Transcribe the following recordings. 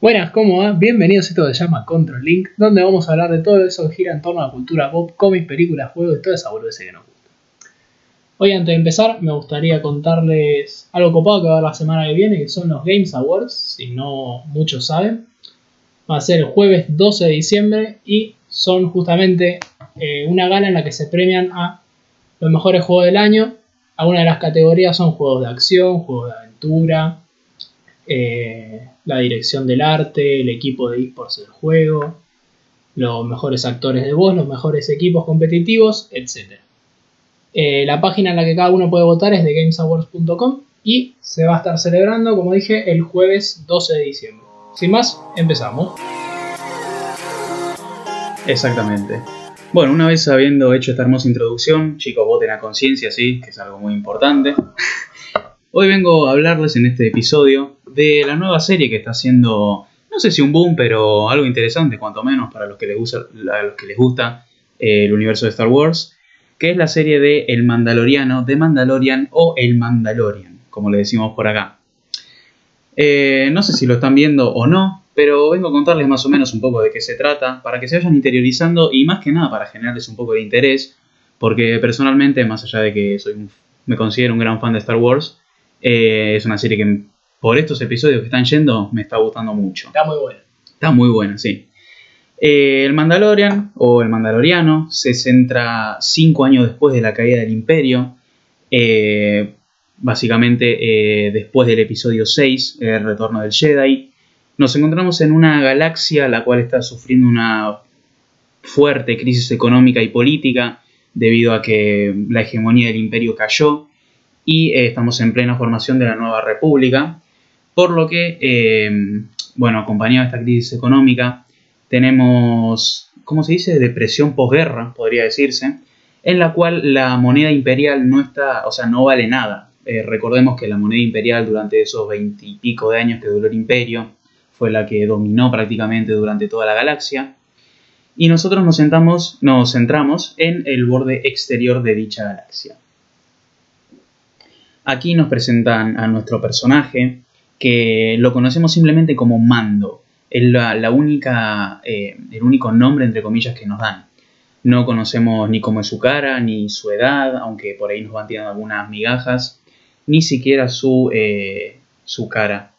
Buenas, ¿cómo va? Bienvenidos a esto se llama Control Link, donde vamos a hablar de todo eso que gira en torno a la cultura pop, cómics, películas, juegos y toda esa boludez que nos gusta. Hoy antes de empezar, me gustaría contarles algo copado que va a la semana que viene, que son los Games Awards, si no muchos saben. Va a ser el jueves 12 de diciembre y son justamente eh, una gala en la que se premian a los mejores juegos del año. Algunas de las categorías son juegos de acción, juegos de aventura, eh, la dirección del arte, el equipo de esports del juego, los mejores actores de voz, los mejores equipos competitivos, etc. Eh, la página en la que cada uno puede votar es de gamesawards.com y se va a estar celebrando, como dije, el jueves 12 de diciembre. Sin más, empezamos. Exactamente. Bueno, una vez habiendo hecho esta hermosa introducción, chicos, voten a conciencia, sí, que es algo muy importante. Hoy vengo a hablarles en este episodio de la nueva serie que está haciendo, no sé si un boom, pero algo interesante, cuanto menos para los que les gusta, eh, el universo de Star Wars, que es la serie de El Mandaloriano, de Mandalorian o El Mandalorian, como le decimos por acá. Eh, no sé si lo están viendo o no, pero vengo a contarles más o menos un poco de qué se trata, para que se vayan interiorizando y más que nada para generarles un poco de interés, porque personalmente, más allá de que soy me considero un gran fan de Star Wars, eh, es una serie que por estos episodios que están yendo me está gustando mucho. Está muy buena. Está muy buena, sí. Eh, el Mandalorian o el Mandaloriano se centra cinco años después de la caída del Imperio, eh, básicamente después del episodio 6, el retorno del Jedi. Nos encontramos en una galaxia la cual está sufriendo una fuerte crisis económica y política debido a que la hegemonía del imperio cayó y eh, estamos en plena formación de la nueva república, por lo que, eh, bueno, acompañado de esta crisis económica, tenemos, ¿cómo se dice?, depresión posguerra, podría decirse, en la cual la moneda imperial no está, o sea, no vale nada. Eh, recordemos que la moneda imperial durante esos veintipico de años que duró el imperio fue la que dominó prácticamente durante toda la galaxia. Y nosotros nos, sentamos, nos centramos en el borde exterior de dicha galaxia. Aquí nos presentan a nuestro personaje, que lo conocemos simplemente como Mando. Es la, única, eh, el único nombre, entre comillas, que nos dan. No conocemos ni cómo es su cara, ni su edad, aunque por ahí nos van tirando algunas migajas, ni siquiera su, eh, su cara.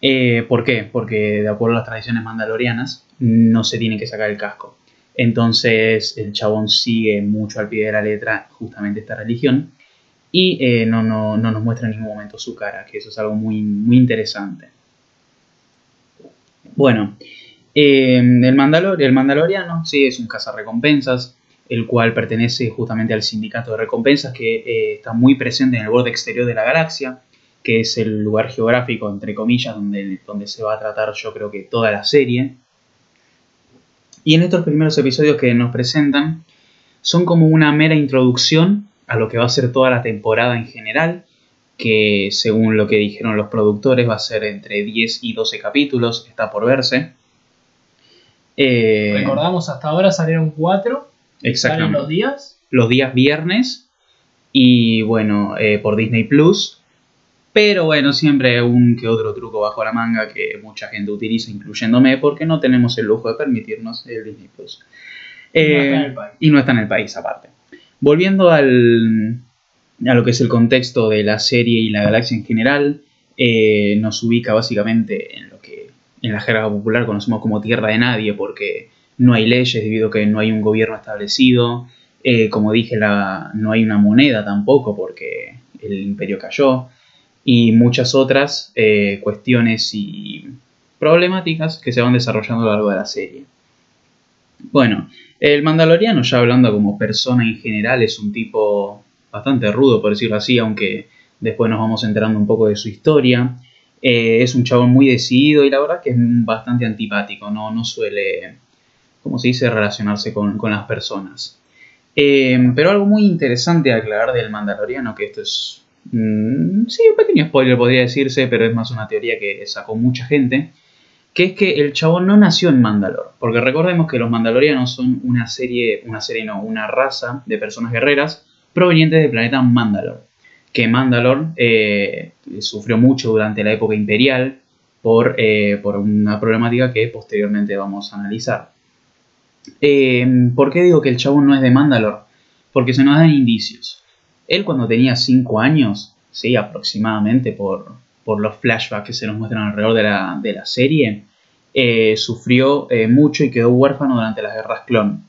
Eh, ¿Por qué? Porque de acuerdo a las tradiciones mandalorianas, no se tiene que sacar el casco. Entonces el chabón sigue mucho al pie de la letra justamente esta religión y eh, no, nos muestra en ningún momento su cara, que eso es algo muy, muy interesante. Bueno, eh, el, Mandalor el Mandaloriano sí es un cazarrecompensas, el cual pertenece justamente al sindicato de recompensas que eh, está muy presente en el borde exterior de la galaxia, que es el lugar geográfico, entre comillas, donde, donde se va a tratar yo creo que toda la serie. Y en estos primeros episodios que nos presentan, son como una mera introducción a lo que va a ser toda la temporada en general, que según lo que dijeron los productores va a ser entre 10 y 12 capítulos, está por verse. Eh, Recordamos, hasta ahora salieron 4. Exactamente. los días? Los días viernes y bueno, eh, por Disney Plus. Pero bueno, siempre un que otro truco bajo la manga que mucha gente utiliza, incluyéndome, porque no tenemos el lujo de permitirnos el Disney Plus. y no está en el país aparte. Volviendo al, a lo que es el contexto de la serie y la galaxia en general, eh, nos ubica básicamente en lo que en la jerga popular conocemos como tierra de nadie, porque no hay leyes debido a que no hay un gobierno establecido. Eh, como dije, la, no hay una moneda tampoco, porque el imperio cayó. Y muchas otras eh, cuestiones y problemáticas que se van desarrollando a lo largo de la serie. Bueno, el Mandaloriano, ya hablando como persona en general, es un tipo bastante rudo, por decirlo así, aunque después nos vamos enterando un poco de su historia. Eh, es un chabón muy decidido y la verdad que es bastante antipático, no, no suele, como se dice, relacionarse con, las personas. Eh, pero algo muy interesante a aclarar del Mandaloriano, que esto es, mm, sí, un pequeño spoiler podría decirse, pero es más una teoría que sacó mucha gente, que es que el chabón no nació en Mandalor, porque recordemos que los mandalorianos son una serie, una serie no, una raza de personas guerreras provenientes del planeta Mandalor, que Mandalor eh, sufrió mucho durante la época imperial por, eh, por una problemática que posteriormente vamos a analizar. Eh, ¿Por qué digo que el chabón no es de Mandalor? Porque se nos dan indicios. Él cuando tenía 5 años, sí, aproximadamente por, por los flashbacks que se nos muestran alrededor de la, de la serie, eh, sufrió eh, mucho y quedó huérfano durante las guerras clon.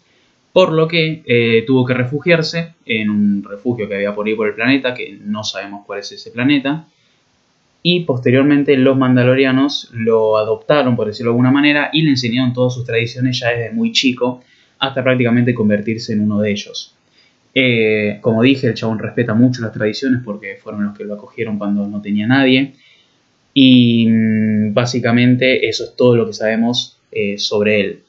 Por lo que eh, tuvo que refugiarse en un refugio que había por ahí por el planeta, que no sabemos cuál es ese planeta. Y posteriormente los mandalorianos lo adoptaron, por decirlo de alguna manera, y le enseñaron todas sus tradiciones ya desde muy chico, hasta prácticamente convertirse en uno de ellos. como dije, el chabón respeta mucho las tradiciones porque fueron los que lo acogieron cuando no tenía nadie. Y mm, básicamente eso es todo lo que sabemos eh, sobre él.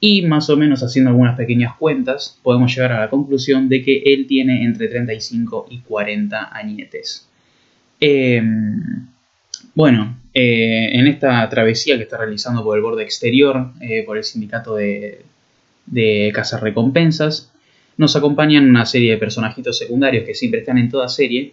Y más o menos haciendo algunas pequeñas cuentas, podemos llegar a la conclusión de que él tiene entre 35 y 40 añetes. Em, bueno, eh, en esta travesía que está realizando por el borde exterior, eh, por el sindicato de, de recompensas, nos acompañan una serie de personajitos secundarios que siempre están en toda serie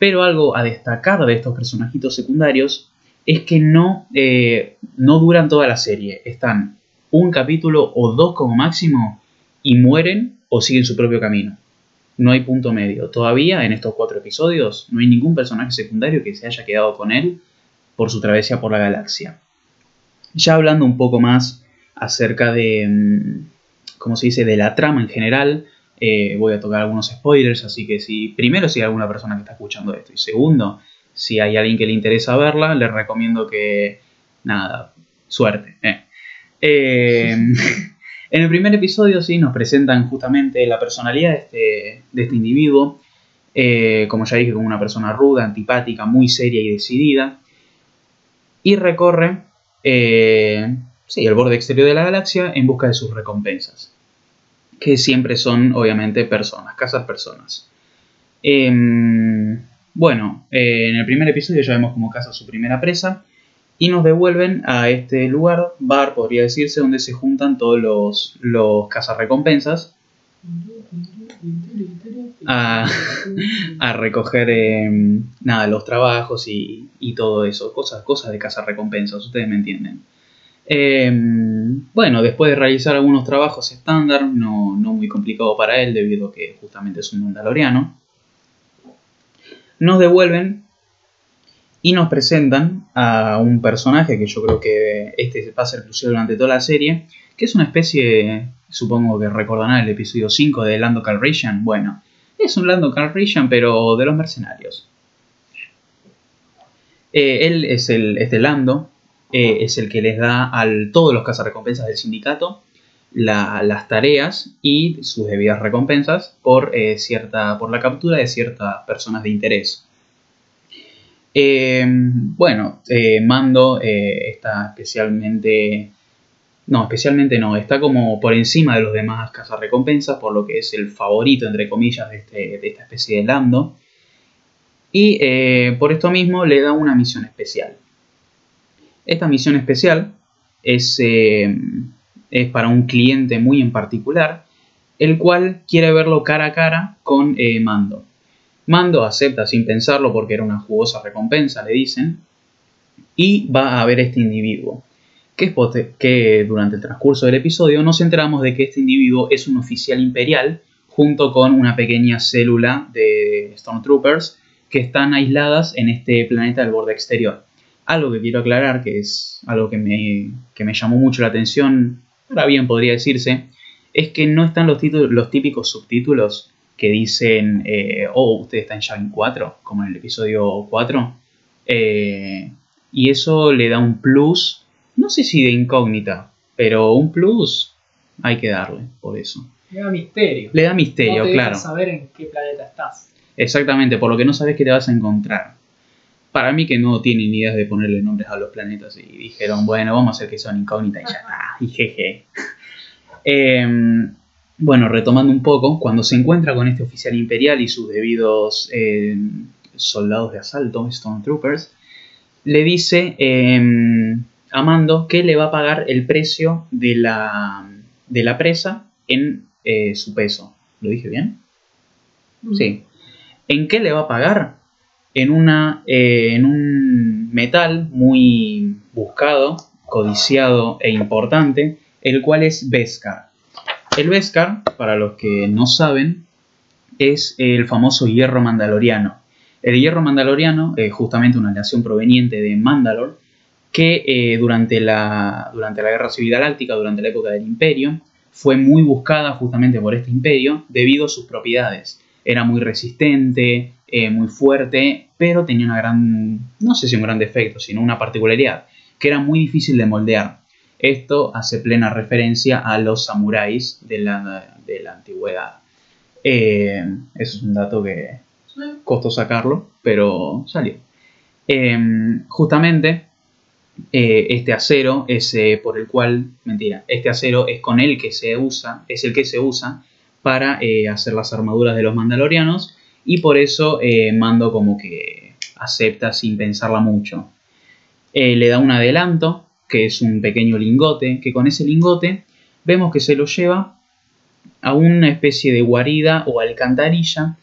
pero algo a destacar de estos personajitos secundarios es que no, eh, no duran toda la serie. Están un capítulo o dos como máximo y mueren o siguen su propio camino. No hay punto medio. Todavía en estos cuatro episodios no hay ningún personaje secundario que se haya quedado con él por su travesía por la galaxia. Ya hablando un poco más acerca de, mm, ¿cómo se dice?, de la trama en general, eh, voy a tocar algunos spoilers, así que si primero si hay alguna persona que está escuchando esto y segundo si hay alguien que le interesa verla, les recomiendo que nada, suerte. Eh. Eh, en el primer episodio sí nos presentan justamente la personalidad de este, de este individuo, como ya dije, como una persona ruda, antipática, muy seria y decidida, y recorre sí, el borde exterior de la galaxia en busca de sus recompensas que siempre son obviamente personas, casas personas. Em, bueno, eh, en el primer episodio ya vemos cómo caza su primera presa y nos devuelven a este lugar, bar podría decirse, donde se juntan todos los, los cazarrecompensas a, a recoger em, nada, los trabajos y, y, todo eso, cosas, cosas de cazarrecompensas, ustedes me entienden. Em, bueno, después de realizar algunos trabajos estándar, no, muy complicado para él debido a que justamente es un mandaloriano, nos devuelven y nos presentan a un personaje que yo creo que este va a ser crucial durante toda la serie, que es una especie, supongo que recordarán el episodio 5 de Lando Calrissian. Bueno, es un Lando Calrissian, pero de los mercenarios. Eh, él es el, este Lando, eh, es el que les da a todos los cazarrecompensas del sindicato las tareas y sus debidas recompensas por, eh, cierta, por la captura de ciertas personas de interés. Eh, bueno, Mando está especialmente... No, especialmente no, está como por encima de los demás cazarrecompensas, por lo que es el favorito, entre comillas, de, este, de esta especie de Lando. Y por esto mismo le da una misión especial. Esta misión especial es, eh, es, para un cliente muy en particular, el cual quiere verlo cara a cara con eh, Mando. Mando acepta sin pensarlo porque era una jugosa recompensa, le dicen, y va a ver este individuo. Que, que durante el transcurso del episodio nos enteramos de que este individuo es un oficial imperial junto con una pequeña célula de Stormtroopers que están aisladas en este planeta del borde exterior. Algo que quiero aclarar, que es algo que me, me llamó mucho la atención, ahora bien podría decirse, es que no están los, títulos, los típicos subtítulos que dicen, eh, oh, usted está en Yavin 4, como en el episodio 4. Eh, y eso le da un plus, no sé si de incógnita, pero un plus hay que darle por eso. Le da misterio. Le da misterio, no claro. saber en qué planeta estás. Exactamente, por lo que no sabes qué te vas a encontrar para mí que no tienen ideas de ponerle nombres a los planetas y dijeron, bueno, vamos a hacer que son incógnitas y ya está, y jeje. Em, bueno, retomando un poco, cuando se encuentra con este oficial imperial y sus debidos em, soldados de asalto, Stormtroopers, le dice em, a Mando que le va a pagar el precio de la, de la presa en eh, su peso. ¿Lo dije bien? Sí. ¿En qué le va a pagar? Eh, en un metal muy buscado, codiciado e importante, el cual es Beskar. El Beskar, para los que no saben, es el famoso hierro mandaloriano. El hierro mandaloriano es justamente una aleación proveniente de Mandalor que eh, durante, la, durante la Guerra Civil Galáctica, durante la época del Imperio, fue muy buscada justamente por este imperio debido a sus propiedades. Era muy resistente, eh, muy fuerte, pero tenía una gran, no sé si un gran defecto, sino una particularidad, que era muy difícil de moldear. Esto hace plena referencia a los samuráis de la, de la antigüedad. Eh, eso es un dato que costó sacarlo, pero salió. justamente eh, este acero es por el cual, mentira, este acero es con el que se usa, es el que se usa para hacer las armaduras de los mandalorianos y por eso Mando como que acepta sin pensarla mucho. le da un adelanto, que es un pequeño lingote, que con ese lingote vemos que se lo lleva a una especie de guarida o alcantarilla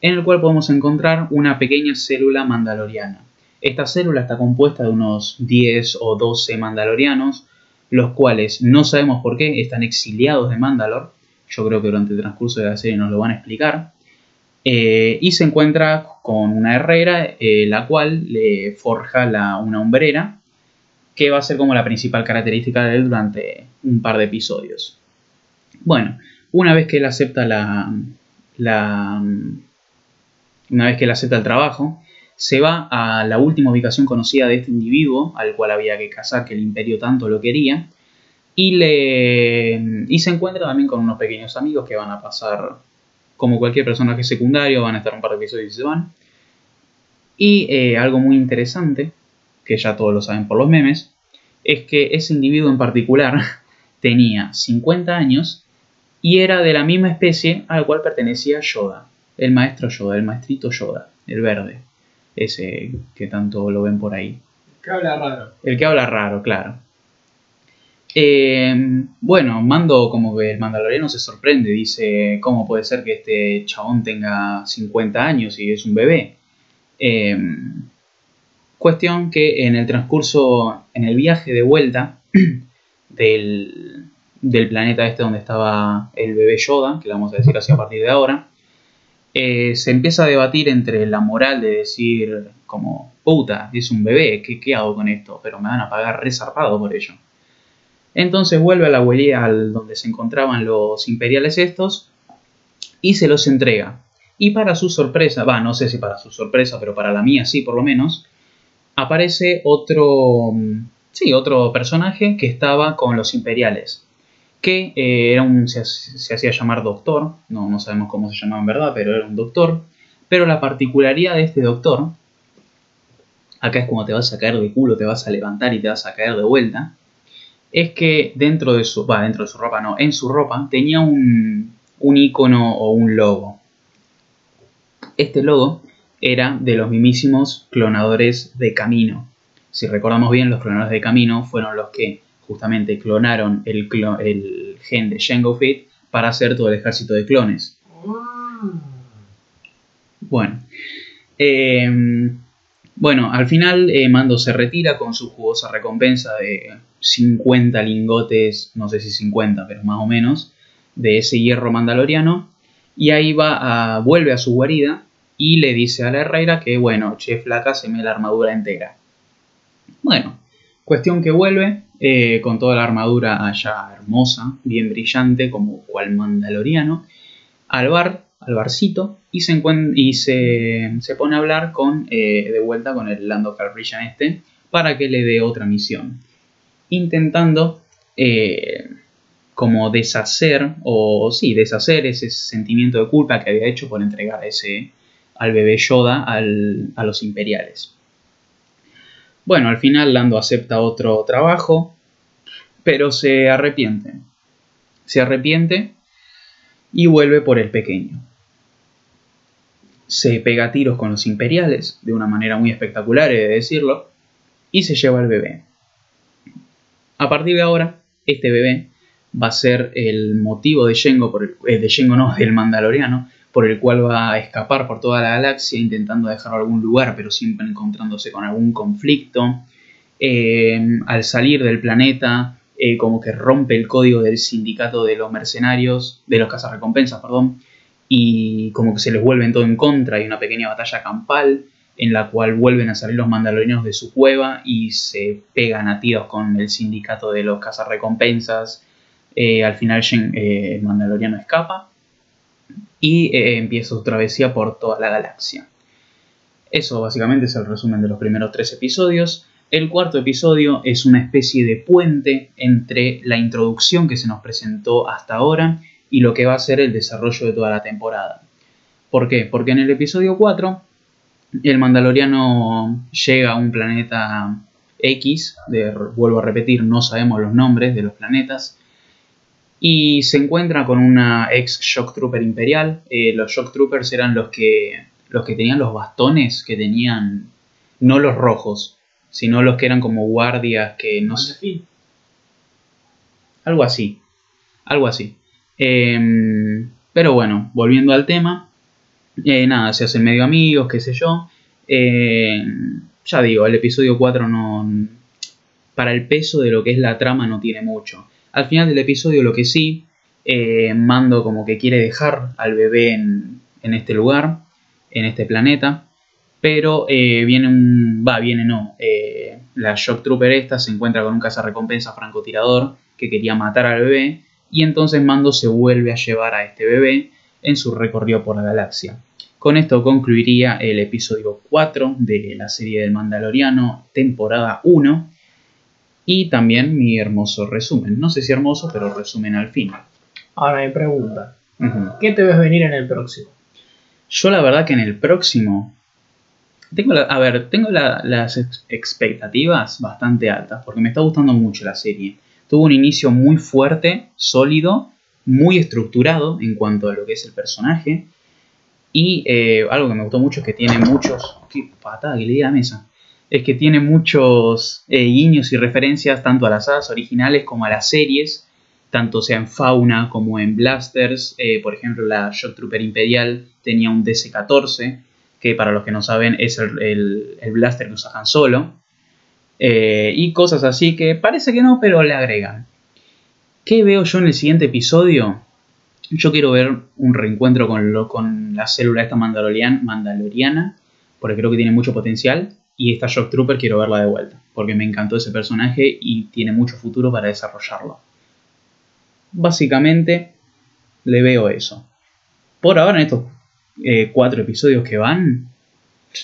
en el cual podemos encontrar una pequeña célula mandaloriana. Esta célula está compuesta de unos 10 o 12 mandalorianos, los cuales no sabemos por qué están exiliados de Mandalor. Yo creo que durante el transcurso de la serie nos lo van a explicar. Eh, y se encuentra con una herrera, eh, la cual le forja una hombrera, que va a ser como la principal característica de él durante un par de episodios. Bueno, una vez que él acepta la, la una vez que él acepta el trabajo, se va a la última ubicación conocida de este individuo, al cual había que cazar, que el imperio tanto lo quería, y, le, y se encuentra también con unos pequeños amigos que van a pasar, como cualquier personaje secundario, van a estar un par de episodios y se van. Y eh, algo muy interesante, que ya todos lo saben por los memes, es que ese individuo en particular tenía 50 años y era de la misma especie a la cual pertenecía Yoda, el maestro Yoda, el maestrito Yoda, el verde ese que tanto lo ven por ahí. El que habla raro. El que habla raro, claro. Eh, bueno, Mando como que el mandaloriano se sorprende, dice, ¿cómo puede ser que este chabón tenga 50 años y es un bebé? Eh, cuestión que en el transcurso, en el viaje de vuelta del, del planeta este donde estaba el bebé Yoda, que le vamos a decir así a partir de ahora, eh, se empieza a debatir entre la moral de decir como, puta, es un bebé, ¿qué, hago con esto? Pero me van a pagar resarpado por ello. Entonces vuelve a la huelía al donde se encontraban los imperiales estos y se los entrega. Y para su sorpresa, va, no sé si para su sorpresa, pero para la mía sí por lo menos, aparece otro, mm, sí, otro personaje que estaba con los imperiales que eh, era un, se, hacía llamar doctor, no, no sabemos cómo se llamaba en verdad, pero era un doctor. Pero la particularidad de este doctor, acá es como te vas a caer de culo, te vas a levantar y te vas a caer de vuelta, es que dentro de su, va, dentro de su ropa no, en su ropa tenía un, un icono o un logo. Este logo era de los mismísimos clonadores de camino. Si recordamos bien, los clonadores de camino fueron los que justamente clonaron el, el gen de Jango Fett para hacer todo el ejército de clones. Bueno. Em, bueno, al final eh, Mando se retira con su jugosa recompensa de 50 lingotes, no sé si 50, pero más o menos, de ese hierro mandaloriano. Y ahí va vuelve a su guarida y le dice a la herrera que, bueno, che, flaca, se me la armadura entera. Bueno, cuestión que vuelve, eh, con toda la armadura allá hermosa, bien brillante, como cual mandaloriano, al bar, al barcito, y se, se, pone a hablar con, eh, de vuelta con el Lando Calrissian este, para que le dé otra misión. Intentando eh, como deshacer, o sí, deshacer ese sentimiento de culpa que había hecho por entregar ese, al bebé Yoda a los imperiales. Bueno, al final Lando acepta otro trabajo, pero se arrepiente. Se arrepiente y vuelve por el pequeño. Se pega tiros con los imperiales, de una manera muy espectacular, he de decirlo, y se lleva al bebé. A partir de ahora, este bebé va a ser el motivo de Jengo, por el, eh, de Jengo no, del Mandaloriano, por el cual va a escapar por toda la galaxia intentando dejar algún lugar, pero siempre encontrándose con algún conflicto. Eh, al salir del planeta, eh, como que rompe el código del sindicato de los mercenarios, de los cazarrecompensas, perdón, y como que se les vuelven todo en contra, hay una pequeña batalla campal en la cual vuelven a salir los mandalorianos de su cueva y se pegan a tiros con el sindicato de los cazarrecompensas. Eh, al final eh, el mandaloriano escapa y eh, empieza su travesía por toda la galaxia. Eso básicamente es el resumen de los primeros tres episodios. El cuarto episodio es una especie de puente entre la introducción que se nos presentó hasta ahora y lo que va a ser el desarrollo de toda la temporada. ¿Por qué? Porque en el episodio 4 el Mandaloriano llega a un planeta X, de, vuelvo a repetir, no sabemos los nombres de los planetas, y se encuentra con una ex Shock Trooper imperial. Eh, los Shock Troopers eran los que, los que tenían los bastones, que tenían, no los rojos, sino los que eran como guardias que no sé. Algo así, algo así. Em, pero bueno, volviendo al tema, eh, nada, se hacen medio amigos, qué sé yo. Eh, ya digo, el episodio 4 no. Para el peso de lo que es la trama no tiene mucho. Al final del episodio, lo que sí, eh, Mando como que quiere dejar al bebé en, este lugar, en este planeta. Pero viene un. Va, viene no. la Shock Trooper esta se encuentra con un cazarrecompensa francotirador que quería matar al bebé. Y entonces Mando se vuelve a llevar a este bebé en su recorrido por la galaxia. Con esto concluiría el episodio 4 de la serie del Mandaloriano, temporada 1, y también mi hermoso resumen. No sé si hermoso, pero resumen al fin. Ahora mi pregunta. ¿Qué te ves venir en el próximo? Yo la verdad que en el próximo... Tengo a ver, tengo las expectativas bastante altas, porque me está gustando mucho la serie. Tuvo un inicio muy fuerte, sólido, muy estructurado en cuanto a lo que es el personaje y eh, algo que me gustó mucho es que tiene muchos. ¡Qué patada que le di a la mesa! Es que tiene muchos eh, guiños y referencias tanto a las hadas originales como a las series, tanto sea en fauna como en blasters. Eh, por ejemplo, la Shock Trooper Imperial tenía un DC-14, que para los que no saben es el, blaster que usa Han Solo. Y cosas así que parece que no, pero le agregan. ¿Qué veo yo en el siguiente episodio? Yo quiero ver un reencuentro con, lo, con la célula esta mandalorian, mandaloriana, porque creo que tiene mucho potencial. Y esta Shock Trooper quiero verla de vuelta, porque me encantó ese personaje y tiene mucho futuro para desarrollarlo. Básicamente, le veo eso. Por ahora, en estos eh, cuatro episodios que van,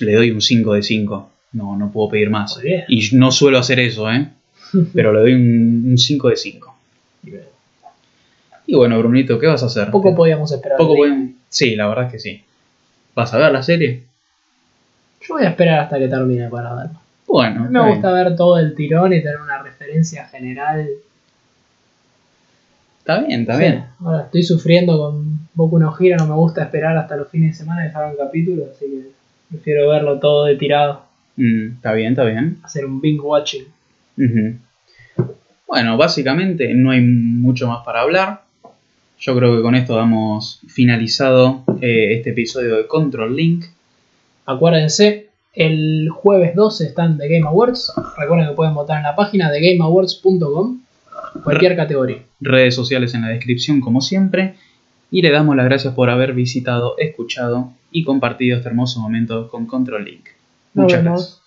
le doy un 5 de 5. No, no puedo pedir más. Y no suelo hacer eso, ¿eh? Pero le doy un, 5 de 5. Y bueno, Brunito, ¿qué vas a hacer? Poco podíamos esperar. Poco Sí, la verdad es que sí. ¿Vas a ver la serie? Yo voy a esperar hasta que termine para verlo. Bueno. Me gusta ver todo el tirón y tener una referencia general. Está bien, está bien. Ahora estoy sufriendo con Boku no Gira, no me gusta esperar hasta los fines de semana y dejar un capítulo, así que prefiero verlo todo de tirado. Mm, está bien, está bien. Hacer un binge watching. Bueno, básicamente no hay mucho más para hablar. Yo creo que con esto damos finalizado eh, este episodio de Control Link. Acuérdense, el jueves 12 están de Game Awards. Recuerden que pueden votar en la página de gameawards.com, cualquier categoría. Redes sociales en la descripción, como siempre. Y le damos las gracias por haber visitado, escuchado y compartido este hermoso momento con Control Link. Muchas gracias.